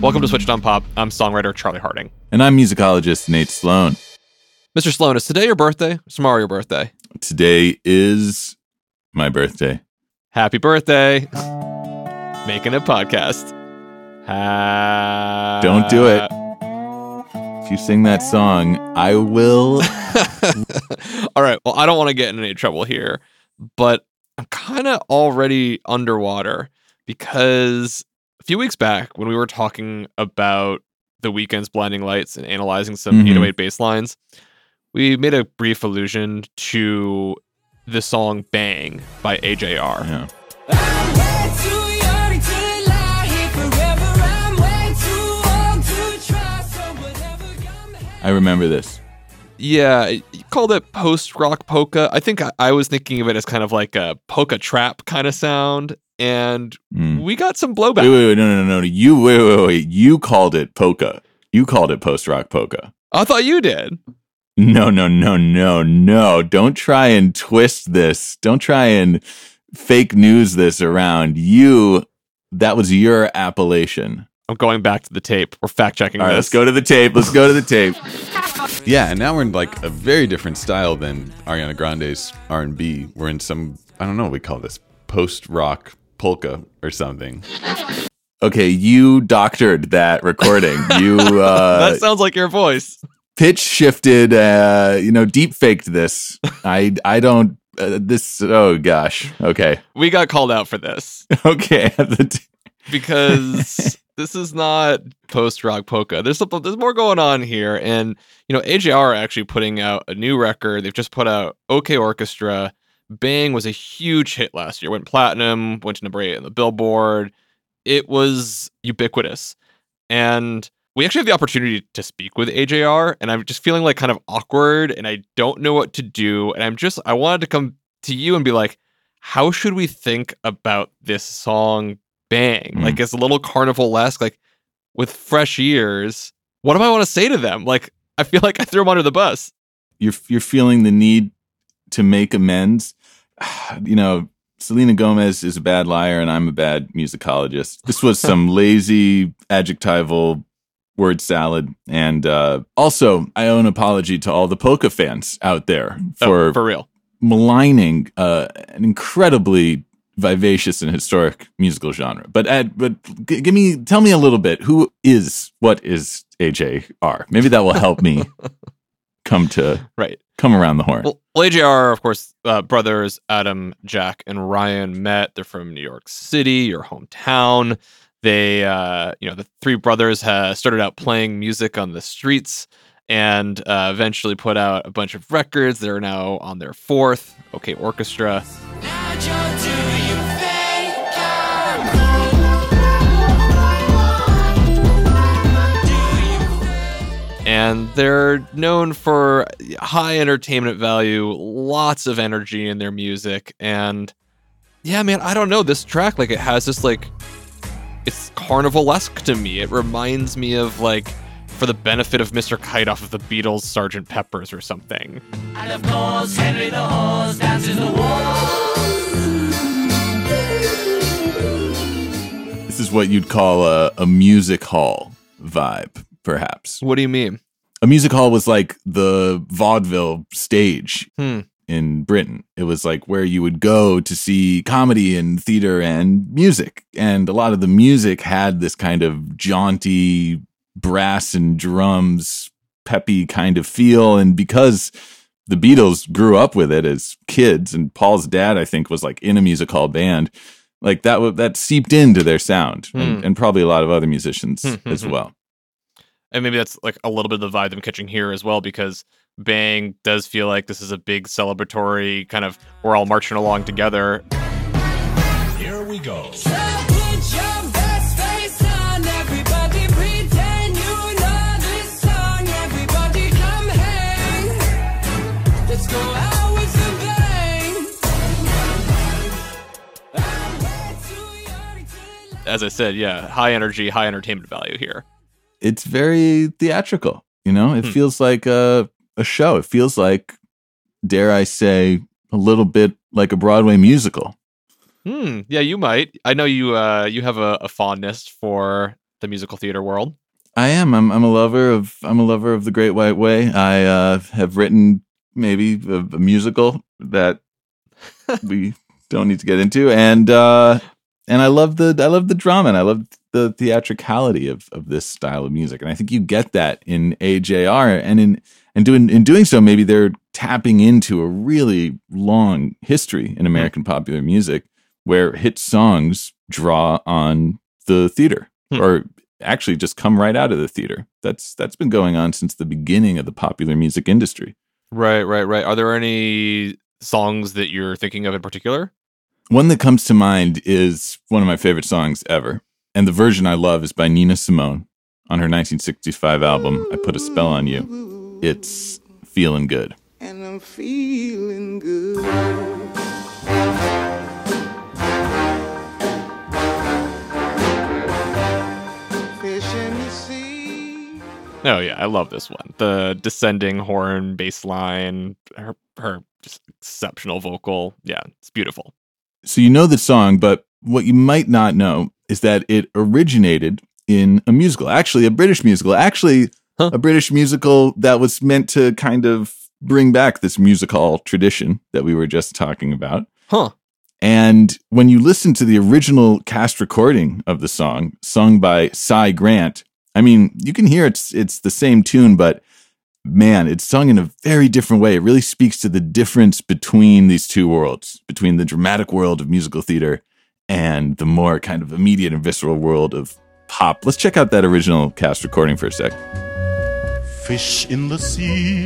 Welcome to Switched on Pop. I'm songwriter Charlie Harding. And I'm musicologist Nate Sloan. Mr. Sloan, is today your birthday? Or tomorrow your birthday? Today is my birthday. Happy birthday. Making a podcast. Ha- Don't do it. If you sing that song, I will. All right. Well, I don't want to get in any trouble here, but I'm kind of already underwater because a few weeks back when we were talking about the Weeknd's blinding lights and analyzing some Mhm. 808 bass lines, we made a brief allusion to the song Bang by AJR. Yeah. I remember this. Yeah, you called it post rock polka. I think I, I was thinking of it as kind of like a polka trap kind of sound, and Mm. we got some blowback. Wait, wait, wait, no, no, no, no. You, wait, wait, wait. You called it polka. You called it post rock polka. I thought you did. No, no, no, no, no. Don't try and twist this. Don't try and fake news this around. You, that was your appellation. I'm going back to the tape. We're fact checking All right, this. let's go to the tape. Let's go to the tape. Yeah, and now we're in like a very different style than Ariana Grande's R and B. We're in some I don't know what we call this post rock polka or something. Okay, you doctored that recording. You uh, that sounds like your voice. pitch shifted. Uh, you know, deep faked this. I I don't. Uh, this. Oh gosh. Okay. We got called out for this Okay. Because this is not post rock polka. There's some, there's more going on here, and you know AJR are actually putting out a new record. They've just put out OK Orchestra. Bang was a huge hit last year. Went platinum. Went to number eight on the Billboard. It was ubiquitous, and we actually have the opportunity to speak with AJR, and I'm just feeling like kind of awkward, and I don't know what to do, and I'm just I wanted to come to you and be like, how should we think about this song bang Mm. like it's a little carnival-esque like with fresh ears what do i want to say to them like i feel like i threw them under the bus you're you're feeling the need to make amends. You know, Selena Gomez is a bad liar, and I'm a bad musicologist. This was some lazy adjectival word salad, and uh, also I owe an apology to all the polka fans out there Oh, for for real maligning uh, an incredibly vivacious and historic musical genre. But Ed, but g- give me, tell me a little bit. Who is what is AJR? Maybe that will help me come to right come around the horn. well, well ajr of course uh, brothers adam jack and ryan met they're from new york city your hometown they uh, you know the three brothers ha- started out playing music on the streets and uh, eventually put out a bunch of records they're now on their fourth okay orchestra and they're known for high entertainment value, lots of energy in their music, and yeah, man, I don't know this track like it has this like it's carnival-esque to me. It reminds me of like for the benefit of Mr. Kite off of the Beatles' Sgt. Peppers or something. This is what you'd call a, a music hall vibe, perhaps. What do you mean? A music hall was like the vaudeville stage Hmm. in Britain. It was like where you would go to see comedy and theater and music. And a lot of the music had this kind of jaunty brass and drums, peppy kind of feel. And because the Beatles grew up with it as kids, and Paul's dad, I think, was like in a music hall band. Like that, w- that seeped into their sound, and, Hmm. and probably a lot of other musicians Hmm, hmm, as well. And maybe that's like a little bit of the vibe I'm catching here as well, because Bang does feel like this is a big celebratory kind of we're all marching along together. Here we go. As I said, yeah, high energy, high entertainment value here. It's very theatrical. You know, it Hmm. feels like a a show. It feels like, dare I say, a little bit like a Broadway musical. Hmm. Yeah, you might. I know you. Uh, you have a, a fondness for the musical theater world. I am. I'm. I'm a lover of. I'm a lover of the Great White Way. I uh, have written maybe a, a musical that we don't need to get into, and uh, and I love the. I love the drama, and I love the theatricality of of this style of music, and I think you get that in AJR, and in and doing in doing so, maybe they're tapping into a really long history in American popular music, where hit songs draw on the theater, Hmm. or actually just come right out of the theater. That's that's been going on since the beginning of the popular music industry. Right, right, right. Are there any songs that you're thinking of in particular? One that comes to mind is one of my favorite songs ever. And the version I love is by Nina Simone on her 1965 album I Put a Spell on You. It's feeling good. and I'm feeling good. Fish in the sea. Oh yeah, I love this one. The descending horn bass line, her her just exceptional vocal. Yeah, it's beautiful. So you know the song, but what you might not know is that it originated in a musical, actually a British musical, actually Huh. a British musical that was meant to kind of bring back this music hall tradition that we were just talking about. Huh. And when you listen to the original cast recording of the song, sung by Cy Grant, I mean, you can hear it's it's the same tune, but man, it's sung in a very different way. It really speaks to the difference between these two worlds, between the dramatic world of musical theater and the more kind of immediate and visceral world of pop. Let's check out that original cast recording for a sec. Fish in the sea,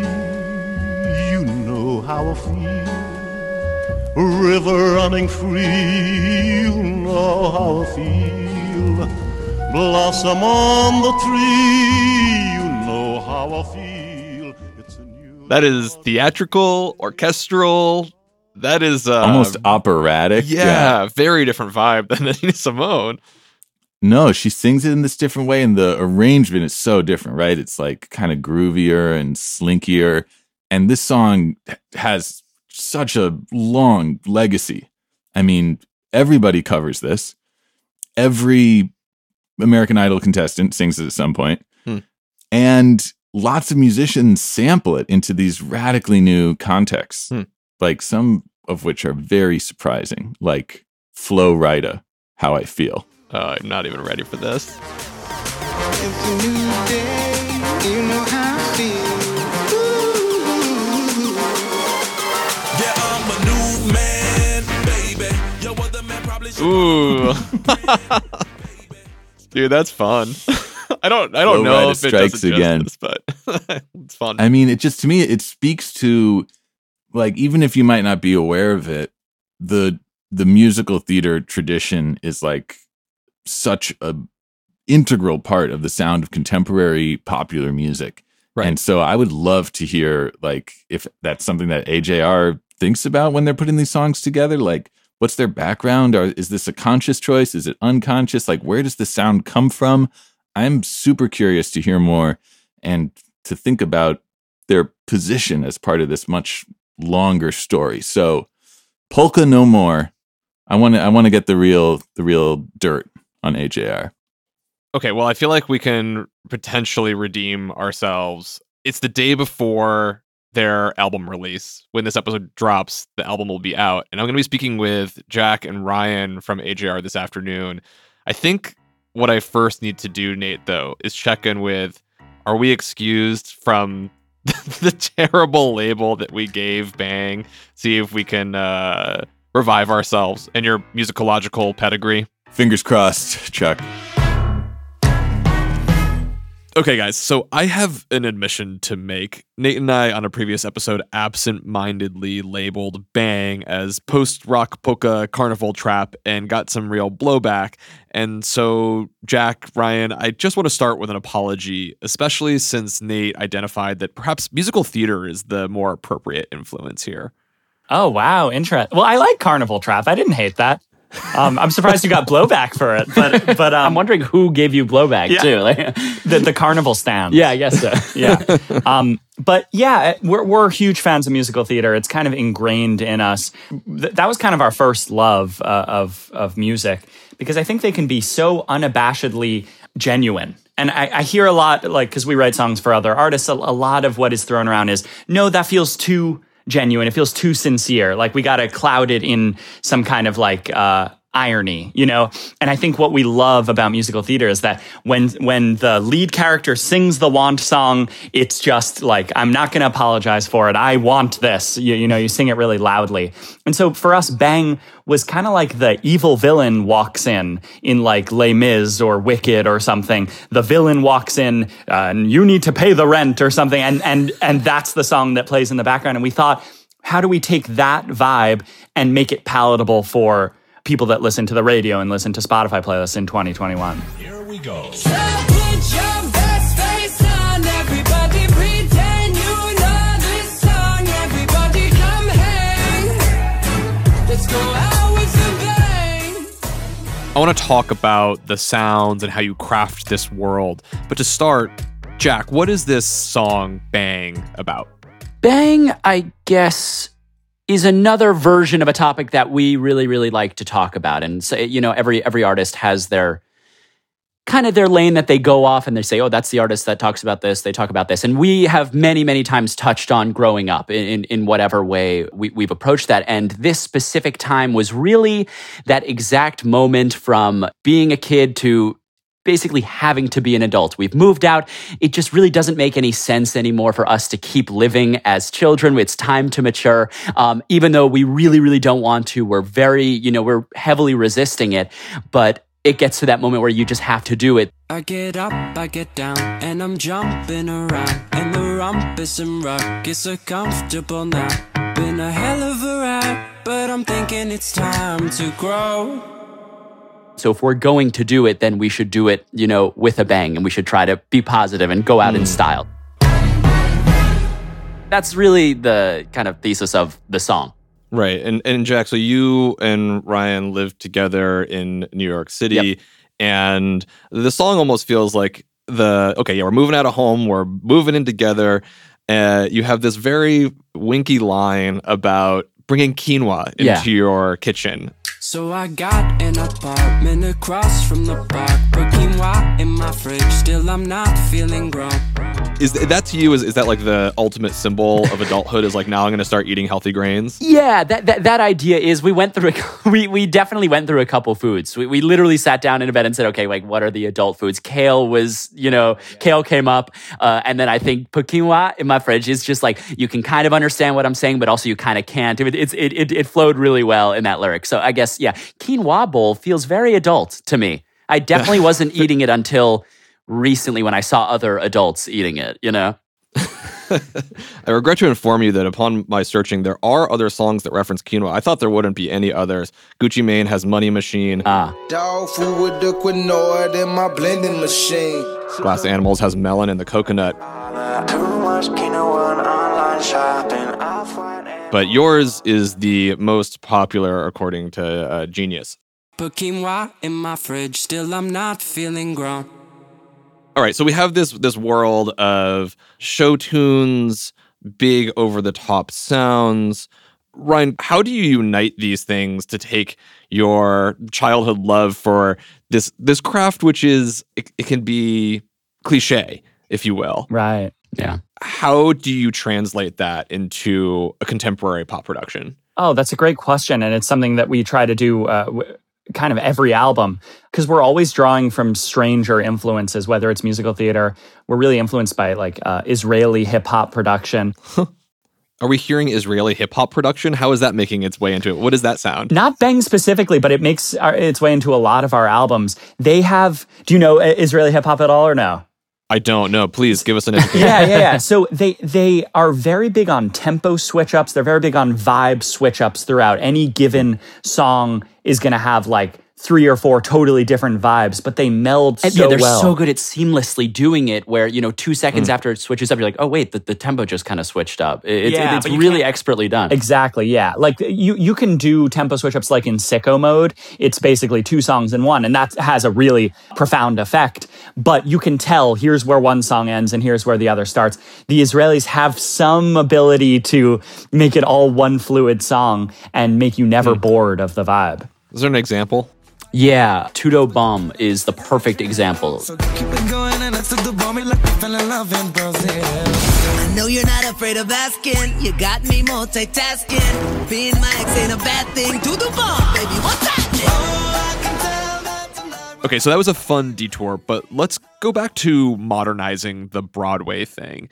you know how I feel. River running free, you know how I feel. Blossom on the tree, you know how I feel. It's a new That is theatrical, orchestral. That is uh, Almost operatic. yeah, very different vibe than Nina Simone. No, she sings it in this different way, and the arrangement is so different, right? It's like kind of groovier and slinkier. And this song has such a long legacy. I mean, everybody covers this. Every American Idol contestant sings it at some point. Hmm. And lots of musicians sample it into these radically new contexts, Hmm. like some of which are very surprising, like Flo Rida, How I Feel. Uh, I'm not even ready for this. It's a new day. You know how I feel. Ooh. Yeah, I'm a new man, baby. Yo, other man probably should Ooh, dude, that's fun. I don't, I don't know if it strikes again. justice, but it's fun. I mean, it just to me, it speaks to like even if you might not be aware of it, the the musical theater tradition is like such a integral part of the sound of contemporary popular music. Right. And so I would love to hear like if that's something that AJR thinks about when they're putting these songs together, like what's their background or is this a conscious choice? Is it unconscious? Like where does the sound come from? I'm super curious to hear more and to think about their position as part of this much longer story. So Polka No More. I want to I want to get the real the real dirt on AJR. Okay, well, I feel like we can potentially redeem ourselves. It's the day before their album release. When this episode drops, the album will be out. And I'm going to be speaking with Jack and Ryan from AJR this afternoon. I think what I first need to do, Nate, though, is check in with are we excused from the terrible label that we gave Bang? See if we can uh, revive ourselves and your musicological pedigree. Fingers crossed, Chuck. Okay, guys, so I have an admission to make. Nate and I, on a previous episode, absent mindedly labeled Bang as post rock polka carnival trap and got some real blowback. And so, Jack, Ryan, I just want to start with an apology, especially since Nate identified that perhaps musical theater is the more appropriate influence here. Oh wow, interesting. Well, I like Carnival Trap. I didn't hate that. Um, I'm surprised you got blowback for it, but but um, I'm wondering who gave you blowback Yeah. too. Like, the the Carnival stand. yeah, I guess so. yeah. Um, but yeah, we're, we're huge fans of musical theater. It's kind of ingrained in us. Th- that was kind of our first love uh, of of music because I think they can be so unabashedly genuine. And I, I hear a lot, like, because we write songs for other artists, a, a lot of what is thrown around is no, that feels too genuine. It feels too sincere. Like we got to cloud it in some kind of like, uh, irony, you know? And I think what we love about musical theater is that when when the lead character sings the want song, it's just like I'm not going to apologize for it. I want this. You, you know, you sing it really loudly. And so for us Bang was kind of like the evil villain walks in in like Les Mis or Wicked or something. The villain walks in uh, and you need to pay the rent or something and and and that's the song that plays in the background and we thought how do we take that vibe and make it palatable for people that listen to the radio and listen to Spotify playlists in 2021. Here we go. put your best face on, everybody pretend you know this song. Everybody come hang. Let's go out with a bang. I want to talk about the sounds and how you craft this world. But to start, Jack, what is this song Bang about? Bang, I guess, is another version of a topic that we really, really like to talk about. And so, you know, every every artist has their kind of their lane that they go off and they say, oh, that's the artist that talks about this, they talk about this. And we have many, many times touched on growing up in, in, whatever way we, we've approached that. And this specific time was really that exact moment from being a kid to basically having to be an adult. We've moved out. It just really doesn't make any sense anymore for us to keep living as children. It's time to mature. Um, even though we really, really don't want to, we're very, you know, we're heavily resisting it. But it gets to that moment where you just have to do it. I get up, I get down, and I'm jumping around. And the rumpus and ruckus are comfortable now. Been a hell of a ride, but I'm thinking it's time to grow. So if we're going to do it, then we should do it, you know, with a bang and we should try to be positive and go out in style. That's really the kind of thesis of the song. Right. And and Jack, so you and Ryan lived together in New York City Yep. and the song almost feels like the okay, yeah, we're moving out of home, we're moving in together. Uh, you have this very winky line about bringing quinoa into Yeah. your kitchen. So I got an apartment across from the park. Quinoa in my fridge, still I'm not feeling grown. Is that to you? Is, is that like the ultimate symbol of adulthood? Is like now I'm going to start eating healthy grains? Yeah, that, that that idea is we went through a, we we definitely went through a couple foods. We, we literally sat down in a bed and said, okay, like what are the adult foods? Kale was, you know, kale came up, uh, and then I think put quinoa in my fridge is just like you can kind of understand what I'm saying, but also you kind of can't. It, it's it, it it flowed really well in that lyric. So I guess yeah, quinoa bowl feels very adult to me. I definitely wasn't eating it until recently when I saw other adults eating it. You know. I regret to inform you that upon my searching, there are other songs that reference quinoa. I thought there wouldn't be any others. Gucci Mane has Money Machine. Ah. Dog food with the quinoa in my blending machine. Glass Animals has Melon and the Coconut. But yours is the most popular according to uh, Genius. Put quinoa in my fridge, still I'm not feeling grown. All right, so we have this this world of show tunes, big over the top sounds. Ryan, how do you unite these things to take your childhood love for this this craft, which is it, it can be cliche, if you will. Right. Yeah. How do you translate that into a contemporary pop production? Oh, that's a great question. And it's something that we try to do uh, w- kind of every album because we're always drawing from stranger influences, whether it's musical theater. We're really influenced by like uh, Israeli hip hop production. Are we hearing Israeli hip hop production? How is that making its way into it? What does that sound? Not Bang specifically, but it makes our, its way into a lot of our albums. They have, do you know uh, Israeli hip hop at all or no? I don't know. Please give us an education. yeah, yeah, yeah. So they they are very big on tempo switch ups. They're very big on vibe switch ups throughout. Any given song is going to have like three or four totally different vibes, but they meld And so yeah, they're well. so good at seamlessly doing it where, you know, two seconds Mm. after it switches up, you're like, oh, wait, the, the tempo just kind of switched up. It- It's, Yeah, it's but really expertly done. Exactly. Yeah. Like you, you can do tempo switch ups like in sicko mode. It's basically two songs in one, and that has a really profound effect. But you can tell here's where one song ends and here's where the other starts. The Israelis have some ability to make it all one fluid song and make you never bored of the vibe. Is there an example? Yeah, Tudo Bom is the perfect example. Keep it going and I the bomb like fell in love in Brazil. I know you're not afraid of asking. You got me multitasking. Being my ex ain't a bad thing. Do the bomb, baby. What's happening? Okay, so that was a fun detour, but let's go back to modernizing the Broadway thing.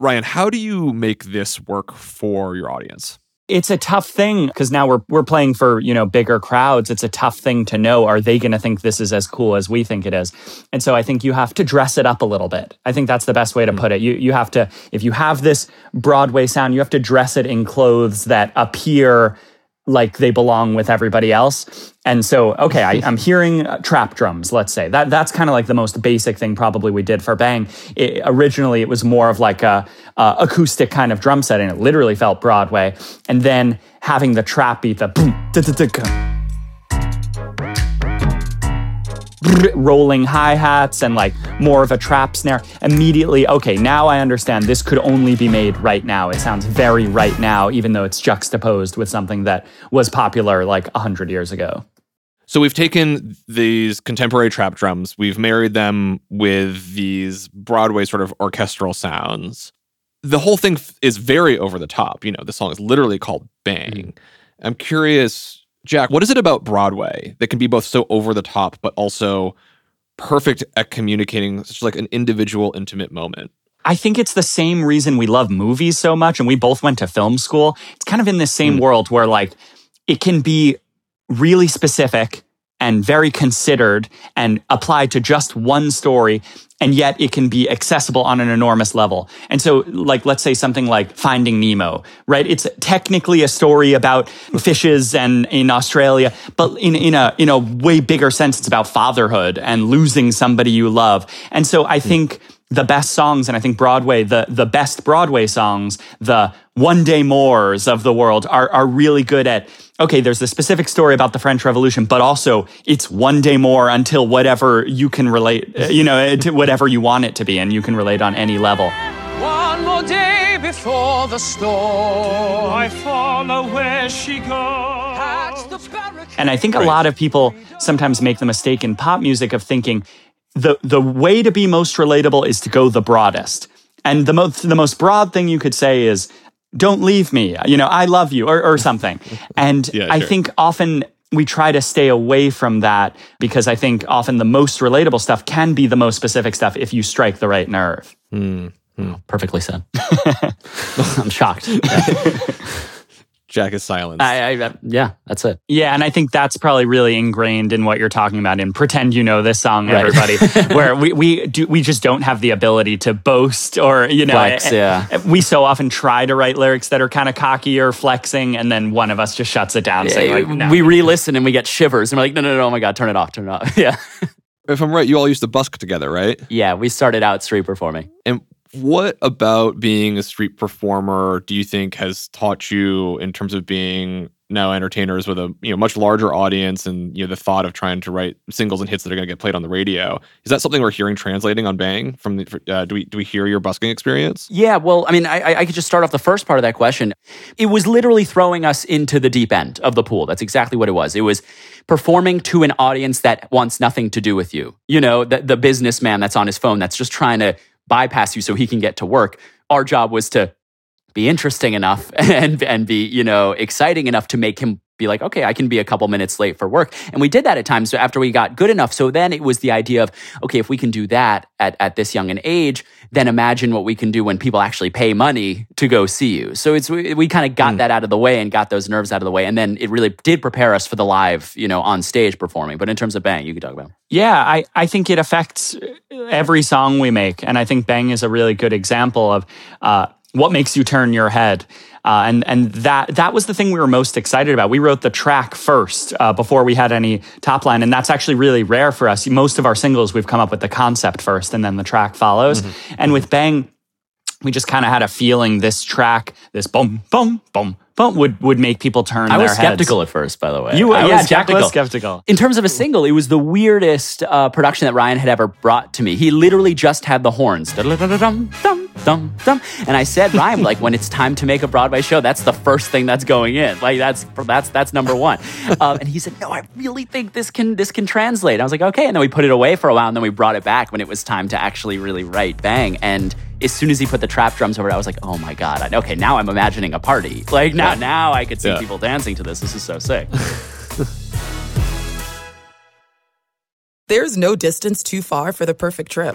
Ryan, how do you make this work for your audience? It's a tough thing because now we're we're playing for you know bigger crowds. It's a tough thing to know. Are they going to think this is as cool as we think it is? And so I think you have to dress it up a little bit. I think that's the best way to hmm. put it. You you have to if you have this Broadway sound, you have to dress it in clothes that appear like they belong with everybody else. And so, okay, I, I'm hearing uh, trap drums. Let's say that that's kind of like the most basic thing probably we did for Bang. It, originally, it was more of like a, a acoustic kind of drum set, and it literally felt Broadway. And then having the trap beat, the boom, rolling hi hats and like more of a trap snare. Immediately, okay, now I understand this could only be made right now. It sounds very right now, even though it's juxtaposed with something that was popular like 100 years ago. So we've taken these contemporary trap drums, we've married them with these Broadway sort of orchestral sounds. The whole thing f- is very over the top. You know, the song is literally called Bang. Mm-hmm. I'm curious, Jack, what is it about Broadway that can be both so over the top but also perfect at communicating such like an individual intimate moment? I think it's the same reason we love movies so much, and we both went to film school. It's kind of in the same hmm. world where, like, it can be really specific and very considered and applied to just one story, and yet it can be accessible on an enormous level. And so, like, let's say something like Finding Nemo, right? It's technically a story about fishes and in Australia, but in, in a in a way bigger sense, it's about fatherhood and losing somebody you love. And so, I hmm. think the best songs, and I think Broadway, the the best Broadway songs, the one day mores of the world are are really good at okay, there's a specific story about the French Revolution, but also it's one day more until whatever you can relate, uh, you know, to whatever you want it to be, and you can relate on any level. One more day before the storm. I follow where she goes. At the barricade. And I think a lot of people sometimes make the mistake in pop music of thinking the the way to be most relatable is to go the broadest. And the most the most broad thing you could say is don't leave me. You know, I love you or, or something. And Yeah, I think often we try to stay away from that because I think often the most relatable stuff can be the most specific stuff if you strike the right nerve. Hmm, hmm. Perfectly said. I'm shocked. Jack is silent. I, I, yeah, that's it. Yeah, and I think that's probably really ingrained in what you're talking about in pretend you know this song, Right. everybody. where we we do we just don't have the ability to boast or you know Flex, eh, yeah. eh, we so often try to write lyrics that are kind of cocky or flexing, and then one of us just shuts it down, saying like, no. we re-listen and we get shivers and we're like, no, no, no, oh my god, turn it off, turn it off. Yeah, if I'm right, you all used to busk together, right? yeah. We started out street performing. And what about being a street performer do you think has taught you in terms of being now entertainers with a you know much larger audience and you know the thought of trying to write singles and hits that are going to get played on the radio? Is that something we're hearing translating on Bang from the uh, do we do we hear your busking experience? Yeah, well, I mean, I, I- could just start off the first part of that question. It was literally throwing us into the deep end of the pool. That's exactly what it was. It was performing to an audience that wants nothing to do with you. You know, the, the businessman that's on his phone that's just trying to bypass you so he can get to work. Our job was to be interesting enough and and be you know exciting enough to make him be like, okay, I can be a couple minutes late for work. And we did that at times So after we got good enough. So then it was the idea of, okay, if we can do that at, at this young an age, then imagine what we can do when people actually pay money to go see you. So it's we, we kind of got that out of the way and got those nerves out of the way. And then it really did prepare us for the live, you know, on stage performing. But in terms of bang, you can talk about. Yeah, I, I think it affects every song we make. And I think Bang is a really good example of uh, what makes you turn your head. Uh, and and that that was the thing we were most excited about. We wrote the track first uh, before we had any top line, and that's actually really rare for us. Most of our singles, we've come up with the concept first, and then the track follows. And with Bang, we just kind of had a feeling this track, this boom, boom, boom, boom, would would make people turn. I their was heads. skeptical at first, by the way. You, I yeah, was Jack skeptical. was skeptical. In terms of a single, it was the weirdest uh, production that Ryan had ever brought to me. He literally just had the horns. Dum, dum, dum, dum. And I said, Ryan, like when it's time to make a Broadway show, that's the first thing that's going in. Like that's that's that's number one. Um, and he said, No, I really think this can this can translate. I was like, okay. And then we put it away for a while, and then we brought it back when it was time to actually really write Bang. And as soon as he put the trap drums over it, I was like, oh my god, I- okay, now I'm imagining a party. Like now, now I could see Yeah. people dancing to this. This is so sick. There's no distance too far for the perfect trip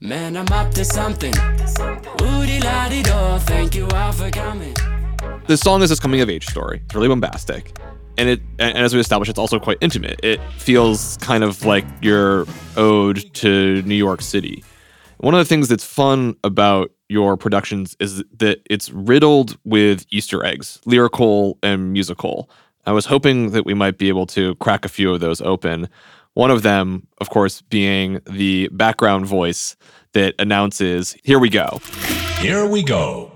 Man, I'm up to something. Thank you all for coming. This song is this coming of age story. It's really bombastic. And it and as we established, it's also quite intimate. It feels kind of like your ode to New York City. One of the things that's fun about your productions is that it's riddled with Easter eggs, lyrical and musical. I was hoping that we might be able to crack a few of those open. One of them, of course, being the background voice that announces, Here we go. Here we go.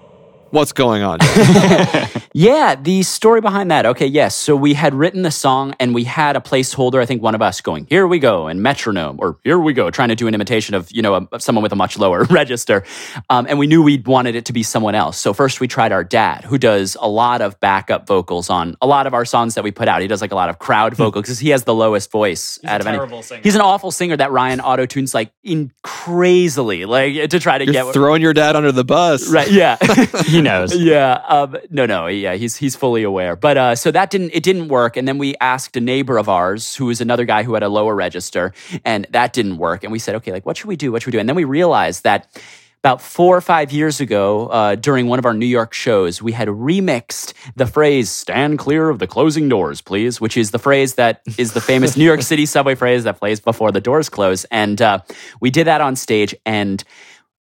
What's going on? Yeah, the story behind that. Okay, yes. So we had written the song and we had a placeholder, I think one of us going, here we go, and metronome, or here we go, trying to do an imitation of, you know, a, someone with a much lower register. Um, and we knew we wanted it to be someone else. So first we tried our dad, who does a lot of backup vocals on a lot of our songs that we put out. He does like a lot of crowd vocals because he has the lowest voice out of any. singer. He's an awful singer that Ryan auto tunes like in crazily, like to try to You're get throwing your dad under the bus. Right. Yeah. Knows. yeah. Um, no, no. Yeah. He's he's fully aware. But uh, so that didn't it didn't work. And then we asked a neighbor of ours who was another guy who had a lower register, and that didn't work. And we said, okay, like what should we do? What should we do? And then we realized that. About four or five years ago, uh, during one of our New York shows, we had remixed the phrase "Stand clear of the closing doors, please," which is the phrase that is the famous New York City subway phrase that plays before the doors close. And uh, we did that on stage, and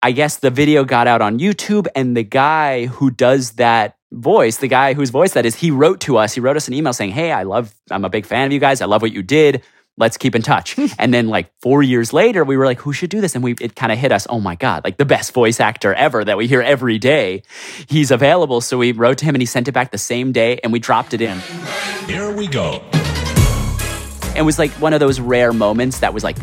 I guess the video got out on YouTube, and the guy who does that voice, the guy whose voice that is, he wrote to us. He wrote us an email saying, "Hey, I love, I'm a big fan of you guys. I love what you did. Let's keep in touch." Hmm. and then, like four years later, we were like, "Who should do this?" And we it kind of hit us. Oh my god, like the best voice actor ever that we hear every day. He's available. So we wrote to him, and he sent it back the same day, and we dropped it in. Here we go. It was like one of those rare moments that was like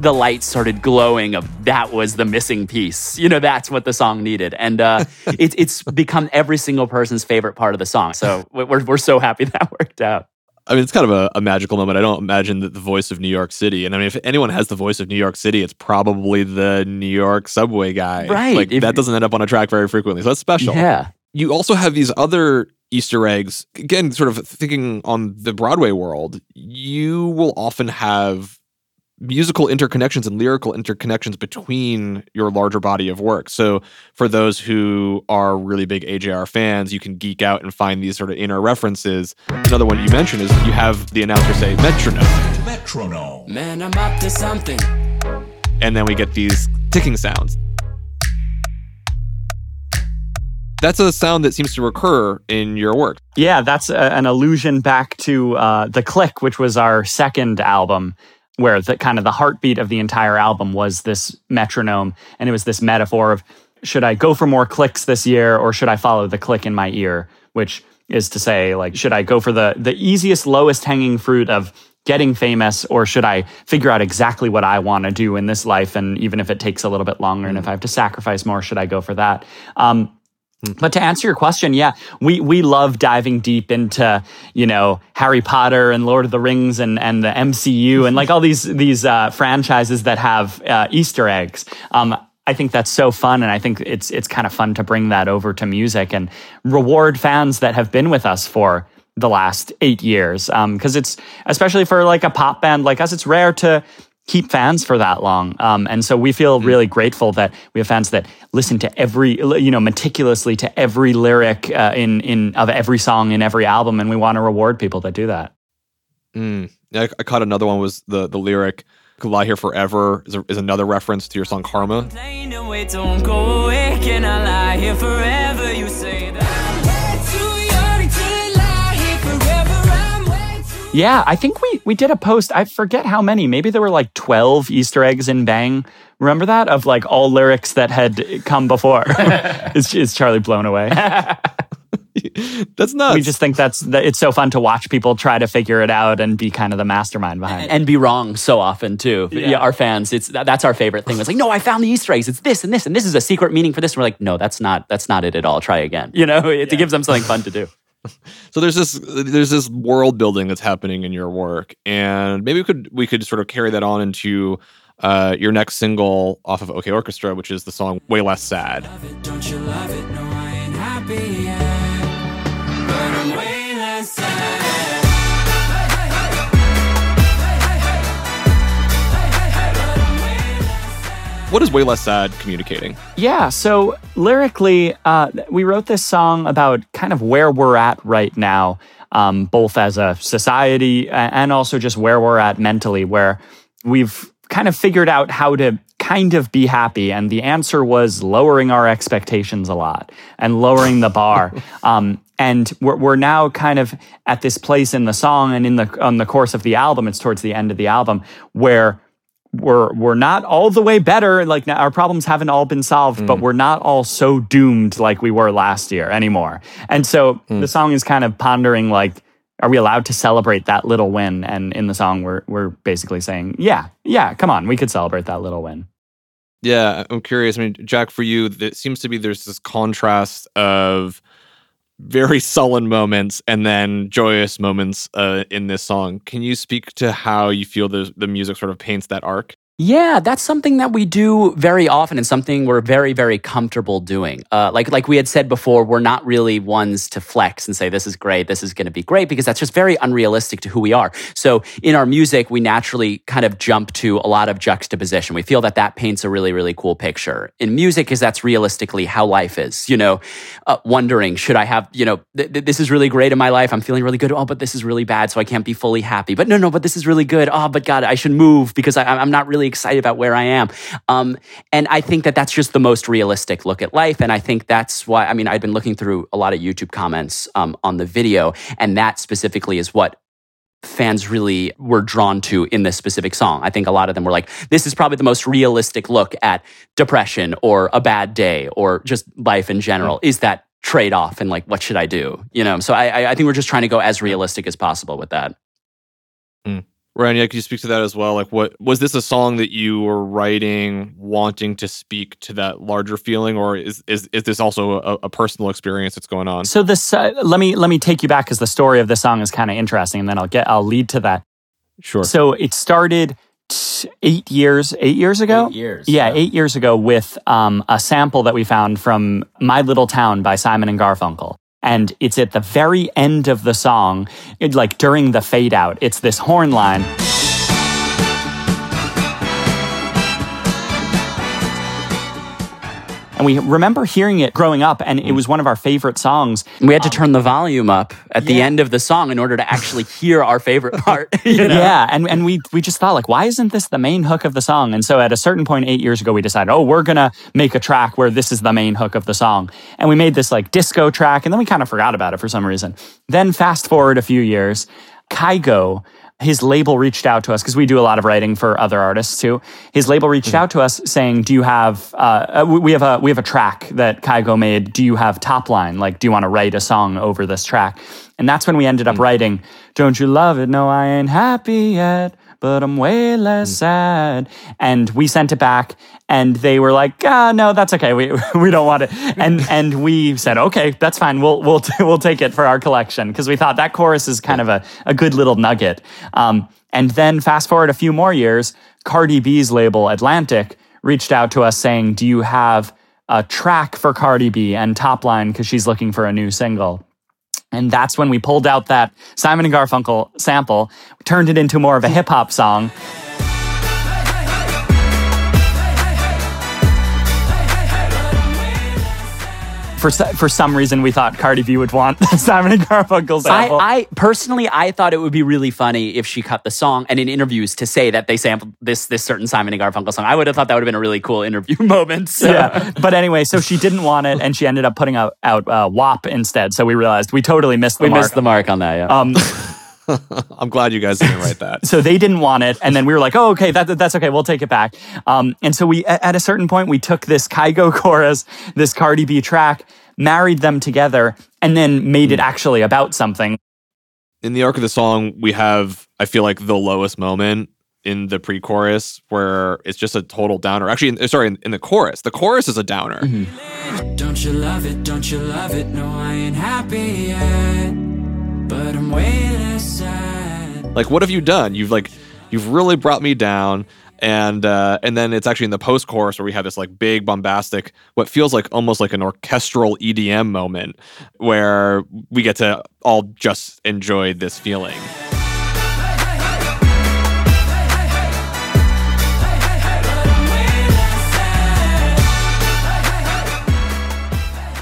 the light started glowing of that was the missing piece. You know, that's what the song needed. And uh, it's it's become every single person's favorite part of the song. So we're, we're so happy that worked out. I mean, it's kind of a, a magical moment. I don't imagine that the voice of New York City, and I mean, if anyone has the voice of New York City, it's probably the New York subway guy. Right. Like If- that doesn't end up on a track very frequently, so that's special. Yeah. You also have these other Easter eggs. Again, sort of thinking on the Broadway world, you will often have musical interconnections and lyrical interconnections between your larger body of work. So for those who are really big AJR fans, you can geek out and find these sort of inner references. Another one you mentioned is you have the announcer say metronome, Metronome. Man, I'm up to something. and then we get these ticking sounds. That's a sound that seems to recur in your work. Yeah, that's a, an allusion back to uh, the Click, which was our second album, where the kind of the heartbeat of the entire album was this metronome, and it was this metaphor of should I go for more clicks this year or should I follow the click in my ear, which is to say like should I go for the the easiest lowest hanging fruit of getting famous or should I figure out exactly what I want to do in this life and even if it takes a little bit longer and if I have to sacrifice more should I go for that? Um, but to answer your question, yeah, we we love diving deep into you know Harry Potter and Lord of the Rings and and the MCU and like all these these uh, franchises that have uh, Easter eggs. Um, I think that's so fun, and I think it's it's kind of fun to bring that over to music and reward fans that have been with us for the last eight years. Because it's especially for like a pop band like us, it's rare to keep fans for that long. Um, and so we feel really grateful that we have fans that listen to every, you know, meticulously to every lyric uh, in in of every song in every album, and we want to reward people that do that. Mm. Yeah, I, I caught another one was the the lyric "Could lie here forever" is, a, is another reference to your song "Karma." Yeah, I think we we did a post. I forget how many. Maybe there were like twelve Easter eggs in Bang. Remember that of like all lyrics that had come before. is, it's Charlie blown away. That's nuts. We just think that's that it's so fun to watch people try to figure it out and be kind of the mastermind behind it. and be wrong so often too. Yeah. our fans, it's that, that's our favorite thing. It's like, no, I found the Easter eggs. It's this and this, and this is a secret meaning for this. And we're like, no, that's not that's not it at all. Try again. You know, it, it gives them something fun to do. So there's this there's this world building that's happening in your work, and maybe we could we could sort of carry that on into uh, your next single off of OK Orchestra, which is the song "Way Less Sad." It? Way less sad. What is "Way Less Sad" communicating? Yeah, so lyrically, uh, we wrote this song about kind of where we're at right now, um, both as a society and also just where we're at mentally, where we've kind of figured out how to kind of be happy. And the answer was lowering our expectations a lot and lowering the bar. um, and we're, we're now kind of at this place in the song and in the on the course of the album. It's towards the end of the album where we're we're not all the way better. Like now our problems haven't all been solved but mm. we're not all so doomed like we were last year anymore. And so mm. the song is kind of pondering like are we allowed to celebrate that little win? And in the song we're we're basically saying yeah yeah come on we could celebrate that little win. Yeah, I'm curious. I mean, Jack, for you, it seems to be there's this contrast of very sullen moments and then joyous moments uh, in this song. Can you speak to how you feel the the music sort of paints that arc? Yeah, that's something that we do very often and something we're very, very comfortable doing. Uh, like, like we had said before, we're not really ones to flex and say, this is great, this is going to be great, because that's just very unrealistic to who we are. So in our music, we naturally kind of jump to a lot of juxtaposition. We feel that that paints a really, really cool picture. In music, is that's realistically how life is, you know, uh, wondering, should I have, you know, th- th- this is really great in my life. I'm feeling really good. Oh, but this is really bad. So I can't be fully happy. But no, no, but this is really good. Oh, but God, I should move because I, I'm not really excited about where I am. Um, and I think that that's just the most realistic look at life. And I think that's why, I mean, I've been looking through a lot of YouTube comments um, on the video, and that specifically is what fans really were drawn to in this specific song. I think a lot of them were like, this is probably the most realistic look at depression or a bad day or just life in general. Is that trade off and like, what should I do? You know, so I, I- I think we're just trying to go as realistic as possible with that. Ryan, yeah, could you speak to that as well? Like, what was this a song that you were writing, wanting to speak to that larger feeling, or is is, is this also a, a personal experience that's going on? so this uh, let me let me take you back because the story of this song is kind of interesting and then i'll get i'll lead to that Sure. So it started t- eight years, eight years ago. Eight years, Yeah, eight years ago with um, a sample that we found from "My Little Town" by Simon and Garfunkel. And it's at the very end of the song, like during the fade out. It's this horn line. And we remember hearing it growing up, and it was one of our favorite songs. We had to turn the volume up at the end of the song in order to actually hear our favorite part. you know? Yeah, and, and we we just thought like, why isn't this the main hook of the song? And so at a certain point eight years ago, we decided, oh, we're gonna make a track where this is the main hook of the song, and we made this like disco track, and then we kind of forgot about it for some reason. Then fast forward a few years, Kygo his label reached out to us because we do a lot of writing for other artists too. His label reached out to us saying, "Do you have? Uh, uh, we have a we have a track that Kygo made. Do you have top line? Like, do you want to write a song over this track?" And that's when we ended up writing, "Don't you love it? No, I ain't happy yet." But I'm way less sad. And we sent it back, and they were like, "Ah, no, that's okay. We we don't want it." And and we said, "Okay, that's fine. We'll we'll we'll take it for our collection," because we thought that chorus is kind of a a good little nugget. Um, and then fast forward a few more years, Cardi B's label Atlantic reached out to us saying, "Do you have a track for Cardi B and Top Line because she's looking for a new single?" And that's when we pulled out that Simon and Garfunkel sample, turned it into more of a hip hop song. For, for some reason, we thought Cardi B would want the Simon and Garfunkel I. I personally, I thought it would be really funny if she cut the song and in interviews to say that they sampled this this certain Simon and Garfunkel song. I would have thought that would have been a really cool interview moment. So. Yeah, but anyway, so she didn't want it, and she ended up putting out, out uh, WAP instead. So we realized we totally missed the we mark. missed the mark on that. Yeah. Um, I'm glad you guys didn't write that. so they didn't want it, and then we were like, "Oh, okay, that, that's okay. We'll take it back." Um, and so we, at at a certain point, we took this Kygo chorus, this Cardi B track, married them together, and then made it hmm. actually about something. in the arc of the song, we have, I feel like, the lowest moment in the pre chorus where it's just a total downer. Actually, in, uh, sorry, in, in the chorus, the chorus is a downer. Mm-hmm. Don't you love it? Don't you love it? No, I ain't happy yet. But I'm way less sad. Like, what have you done? You've like, you've really brought me down. And uh, and then it's actually in the post chorus where we have this like big bombastic, what feels like almost like an orchestral EDM moment, where we get to all just enjoy this feeling.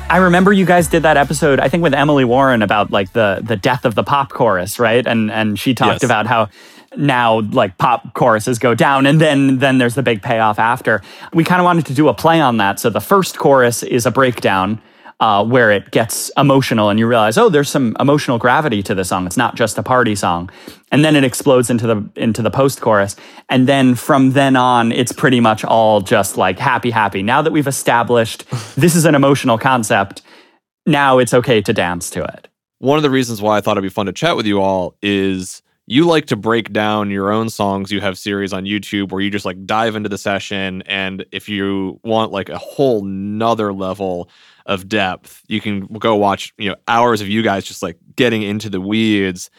I remember you guys did that episode, I think, with Emily Warren about like the the death of the pop chorus, right? And and she talked Yes. about how now like pop choruses go down and then then there's the big payoff after. We kind of wanted to do a play on that. So the first chorus is a breakdown uh, where it gets emotional and you realize, oh, there's some emotional gravity to the song. It's not just a party song. And then it explodes into the into the post chorus. And then from then on, it's pretty much all just like happy, happy. Now that we've established this is an emotional concept, now it's okay to dance to it. one of the reasons why I thought it'd be fun to chat with you all is you like to break down your own songs. You have series on YouTube where you just like dive into the session. And if you want like a whole nother level of depth, you can go watch, you know, hours of you guys just like getting into the weeds.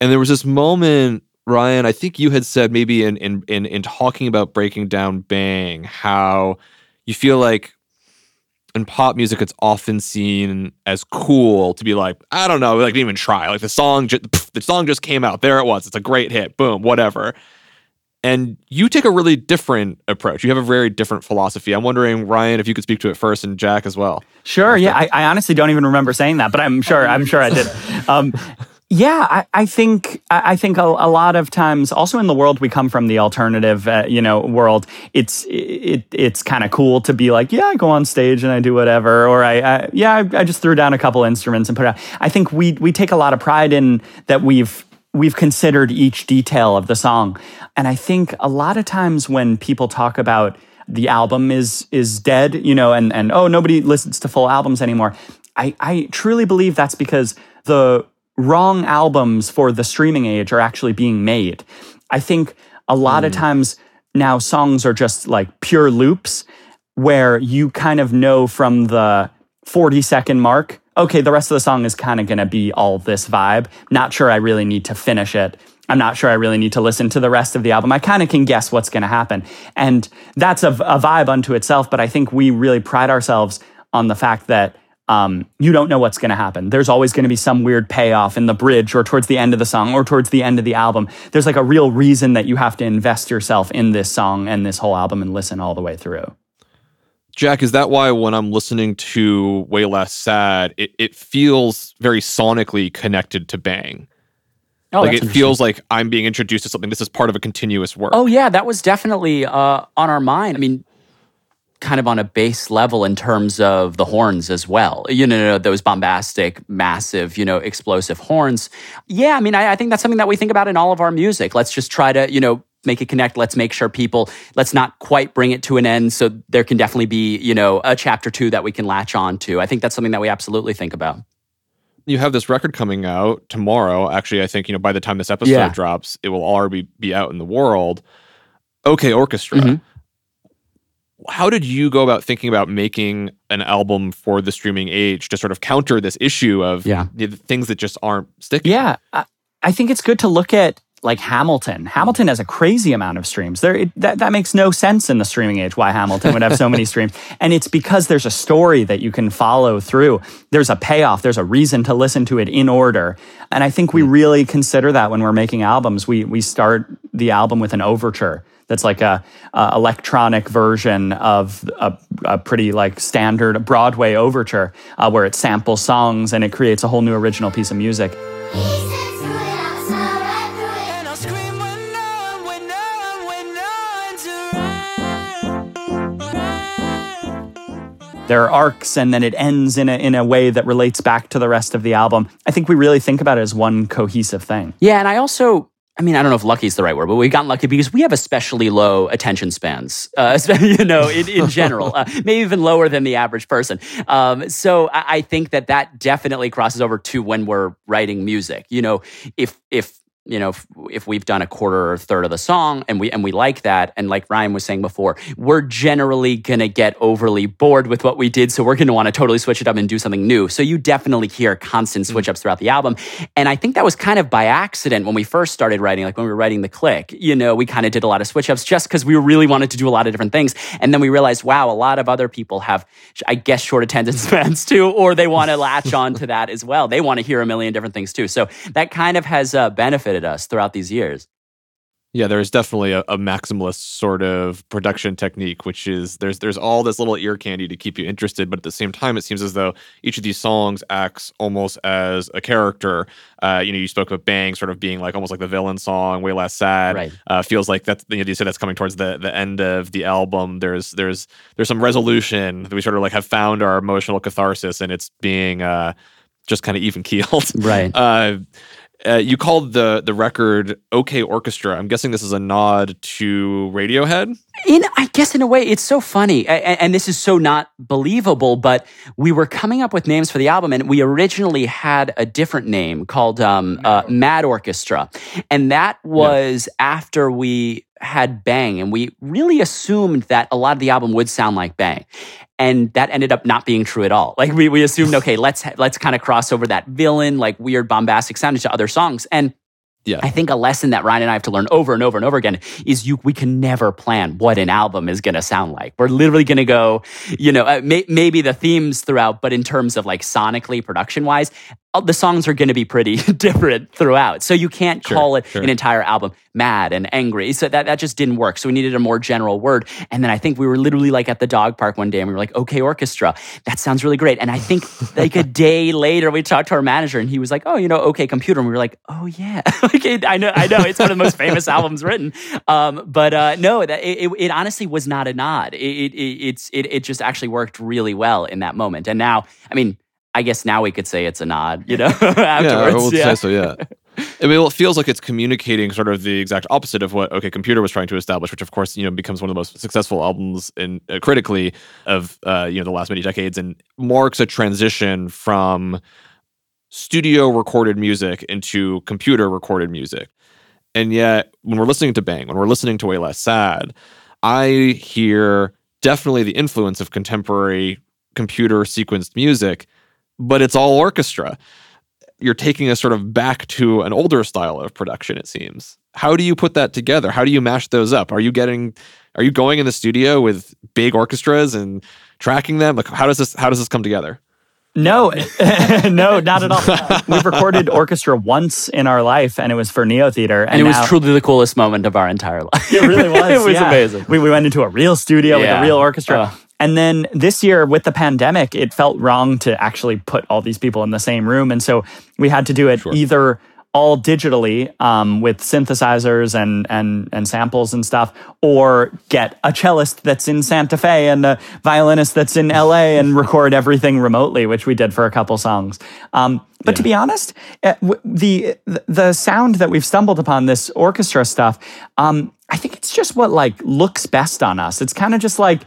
And there was this moment, Ryan, I think you had said maybe in in in, in talking about breaking down Bang, how you feel like in pop music, it's often seen as cool to be like, I don't know, like didn't even try. Like the song, just, the song just came out. There it was. It's a great hit. Boom, whatever. And you take a really different approach. You have a very different philosophy. I'm wondering, Ryan, if you could speak to it first, and Jack as well. Sure. Yeah. I, I honestly don't even remember saying that, but I'm sure. I'm sure I did. Um, yeah, I, I think I I think a, a lot of times, also in the world we come from, the alternative, uh, you know, world. It's it it's kind of cool to be like, yeah, I go on stage and I do whatever, or I, I yeah, I, I just threw down a couple instruments and put it out. I think we we take a lot of pride in that we've we've considered each detail of the song, and I think a lot of times when people talk about the album is is dead, you know, and and oh nobody listens to full albums anymore. I I truly believe that's because the wrong albums for the streaming age are actually being made. I think a lot of hmm. times now songs are just like pure loops where you kind of know from the 40 second mark, okay, the rest of the song is kind of going to be all this vibe. Not sure I really need to finish it. I'm not sure I really need to listen to the rest of the album. I kind of can guess what's going to happen. And that's a, a vibe unto itself. But I think we really pride ourselves on the fact that um, you don't know what's going to happen. There's always going to be some weird payoff in the bridge or towards the end of the song or towards the end of the album. There's like a real reason that you have to invest yourself in this song and this whole album and listen all the way through. Jack, is that why when I'm listening to Way Less Sad, it, it feels very sonically connected to Bang? Oh, like it feels like I'm being introduced to something. This is part of a continuous work. Oh yeah, that was definitely uh, on our mind. I mean, kind of on a base level in terms of the horns as well. You know, those bombastic, massive, you know, explosive horns. Yeah, I mean, I, I think that's something that we think about in all of our music. Let's just try to, you know, make it connect. Let's make sure people, let's not quite bring it to an end. So there can definitely be, you know, a chapter two that we can latch on to. I think that's something that we absolutely think about. You have this record coming out tomorrow. Actually, I think you know by the time this episode Yeah. drops, it will already be out in the world. Okay, Orchestra. Mhm. How did you go about thinking about making an album for the streaming age to sort of counter this issue of Yeah. the things that just aren't sticking? Yeah, I, I think it's good to look at like Hamilton. Hamilton has a crazy amount of streams. There, it, that that makes no sense in the streaming age. Why Hamilton would have so many streams? And it's because there's a story that you can follow through. There's a payoff. There's a reason to listen to it in order. And I think we really consider that when we're making albums. We we start the album with an overture. That's like a, a electronic version of a, a pretty like standard Broadway overture, uh, where it samples songs and it creates a whole new original piece of music. There are arcs and then it ends in a, in a way that relates back to the rest of the album. I think we really think about it as one cohesive thing. Yeah, and I also, I mean, I don't know if lucky is the right word, but we've gotten lucky because we have especially low attention spans, uh, you know, in, in general, uh, maybe even lower than the average person. Um, so I, I think that that definitely crosses over to when we're writing music. You know, if if you know if, if we've done a quarter or a third of the song and we and we like that and like ryan was saying before we're generally going to get overly bored with what we did so we're going to want to totally switch it up and do something new. So you definitely hear constant switch ups throughout the album. And i think that was kind of by accident when we first started writing like when we were writing the click you know we kind of did a lot of switch ups just because we really wanted to do a lot of different things. And then we realized wow a lot of other people have i guess short attendance spans too or they want to latch on to that as well. They want to hear a million different things too. So that kind of has uh, benefited us throughout these years Yeah, there's definitely a, a maximalist sort of production technique, which is there's there's all this little ear candy to keep you interested, but at the same time, it seems as though each of these songs acts almost as a character. Uh, you know, you spoke about Bang sort of being like almost like the villain song, Way Less Sad. Right. Uh, feels like that's you know you said that's coming towards the the end of the album. There's there's there's some resolution that we sort of like have found our emotional catharsis, and it's being uh, just kind of even keeled. Right. Uh, uh, you called the the record "OK Orchestra." I'm guessing this is a nod to Radiohead. in i guess in a way it's so funny a- a- and, this is so not believable but we were coming up with names for the album and we originally had a different name called um, uh, mad orchestra and that was after we had bang and we really assumed that a lot of the album would sound like bang and that ended up not being true at all like we, we assumed okay let's let's kind of cross over that villain like weird bombastic sound into other songs and Yeah. I think a lesson that Ryan and I have to learn over and over and over again is you we can never plan what an album is going to sound like. We're literally going to go, you know, uh, may, maybe the themes throughout, but in terms of like sonically, production wise, the songs are going to be pretty different throughout. So you can't Sure, call it sure. an entire album mad and angry. So that, that just didn't work. So we needed a more general word. And then I think we were literally like at the dog park one day and we were like, okay, orchestra, that sounds really great. And I think like a day later, we talked to our manager and he was like, oh, you know, okay, computer. And we were like, oh, yeah. like, it, I know, I know it's one of the most famous albums written. Um, but uh, no, that it, it, it honestly was not a nod. It, it, it, it's, it, it just actually worked really well in that moment. And now, I mean, I guess now we could say it's a nod, you know, yeah, I afterwards. would say so. Yeah. I mean, well, it feels like it's communicating sort of the exact opposite of what OK Computer was trying to establish, which of course you know becomes one of the most successful albums in uh, critically of uh, you know the last many decades, and marks a transition from studio recorded music into computer recorded music. And yet, when we're listening to Bang, when we're listening to Way Less Sad, I hear definitely the influence of contemporary computer sequenced music, but it's all orchestra. You're taking us sort of back to an older style of production, it seems. How do you put that together? How do you mash those up? Are you getting, are you going in the studio with big orchestras and tracking them? Like, how does this, how does this come together? No, no, not at all. We've recorded orchestra once in our life, and it was for Neo Theater. And, it was truly the coolest moment of our entire life. It really was. it was yeah. amazing. We, we went into a real studio with a real orchestra. Ugh. And then this year with the pandemic, it felt wrong to actually put all these people in the same room. And so we had to do it either all digitally um, with synthesizers and, and, and samples and stuff, or get a cellist that's in Santa Fe and a violinist that's in LA and record everything remotely, which we did for a couple songs. Um, but to be honest, uh, the the sound that we've stumbled upon this orchestra stuff, um, I think it's just what like looks best on us. It's kind of just like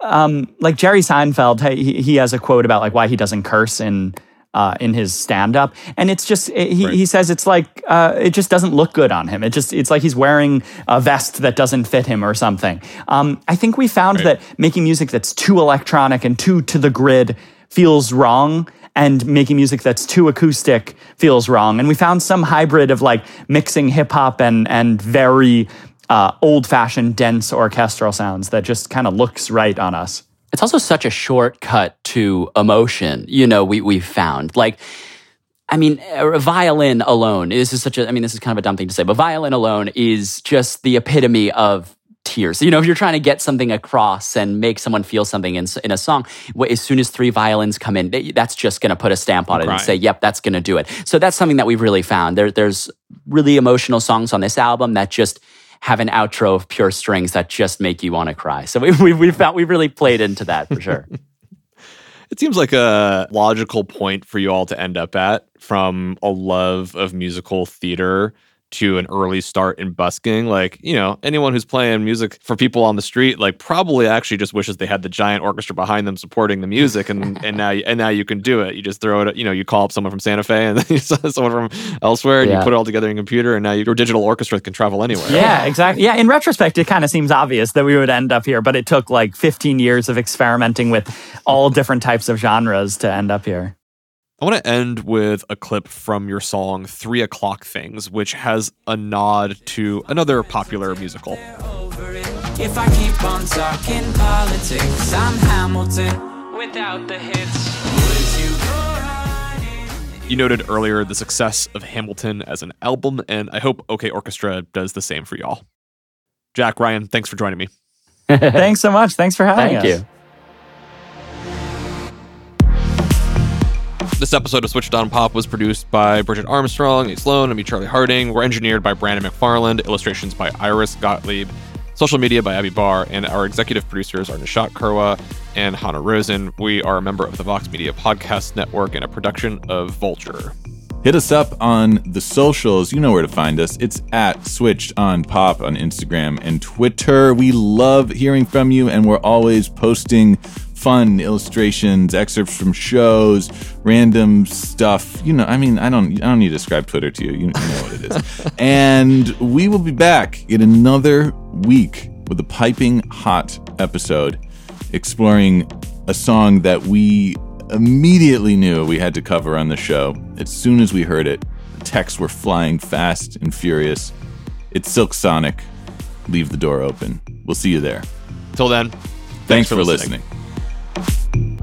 um, like Jerry Seinfeld. He, he has a quote about like why he doesn't curse in uh, in his stand up, and it's just he, he says it's like uh, it just doesn't look good on him. It just it's like he's wearing a vest that doesn't fit him or something. Um, I think we found that making music that's too electronic and too to the grid feels wrong and making music that's too acoustic feels wrong. And we found some hybrid of like mixing hip hop and and very uh, old fashioned dense orchestral sounds that just kind of looks right on us. It's also such a shortcut to emotion, you know, we, we've found. Like, I mean, a violin alone, this is such a, I mean, this is kind of a dumb thing to say, but violin alone is just the epitome of tears. You know, if you're trying to get something across and make someone feel something in, in a song, as soon as three violins come in, that's just going to put a stamp on it and say, yep, that's going to do it. So that's something that we've really found. There, there's really emotional songs on this album that just have an outro of pure strings that just make you want to cry. So we, we, we found, we really played into that for sure. It seems like a logical point for you all to end up at from a love of musical theater to an early start in busking. Like, you know, anyone who's playing music for people on the street, like probably actually just wishes they had the giant orchestra behind them supporting the music and and now and now you can do it. You just throw it, you know, you call up someone from Santa Fe and then you saw someone from elsewhere and Yeah. you put it all together in your computer and now your digital orchestra can travel anywhere. Yeah, exactly. Yeah, in retrospect, it kind of seems obvious that we would end up here, but it took like 15 years of experimenting with all different types of genres to end up here. I want to end with a clip from your song Three O'Clock Things, which has a nod to another popular musical. If I keep on talking politics, I'm Hamilton without the hits. You go riding? You noted earlier the success of Hamilton as an album, and I hope OK Orchestra does the same for y'all. Jack, Ryan, thanks for joining me. Thanks so much. Thanks for having Thank us. you. This episode of Switched On Pop was produced by Bridget Armstrong, Nate Sloan, and me, Charlie Harding. We're engineered by Brandon McFarland, illustrations by Iris Gottlieb, social media by Abby Barr, and our executive producers are Nishat Kurwa and Hannah Rosen. We are a member of the Vox Media Podcast Network and a production of Vulture. Hit us up on the socials. You know where to find us. It's at Switched on Pop on Instagram and Twitter. We love hearing from you, and we're always posting fun illustrations, excerpts from shows, random stuff. You know, I mean, I don't, I don't need to describe Twitter to you. You, you know what it is. and we will be back in another week with a piping hot episode exploring a song that we immediately knew we had to cover on the show. As soon as we heard it, the texts were flying fast and furious. It's Silk Sonic. Leave the door open. We'll see you there. Till then, Thanks, for, listening.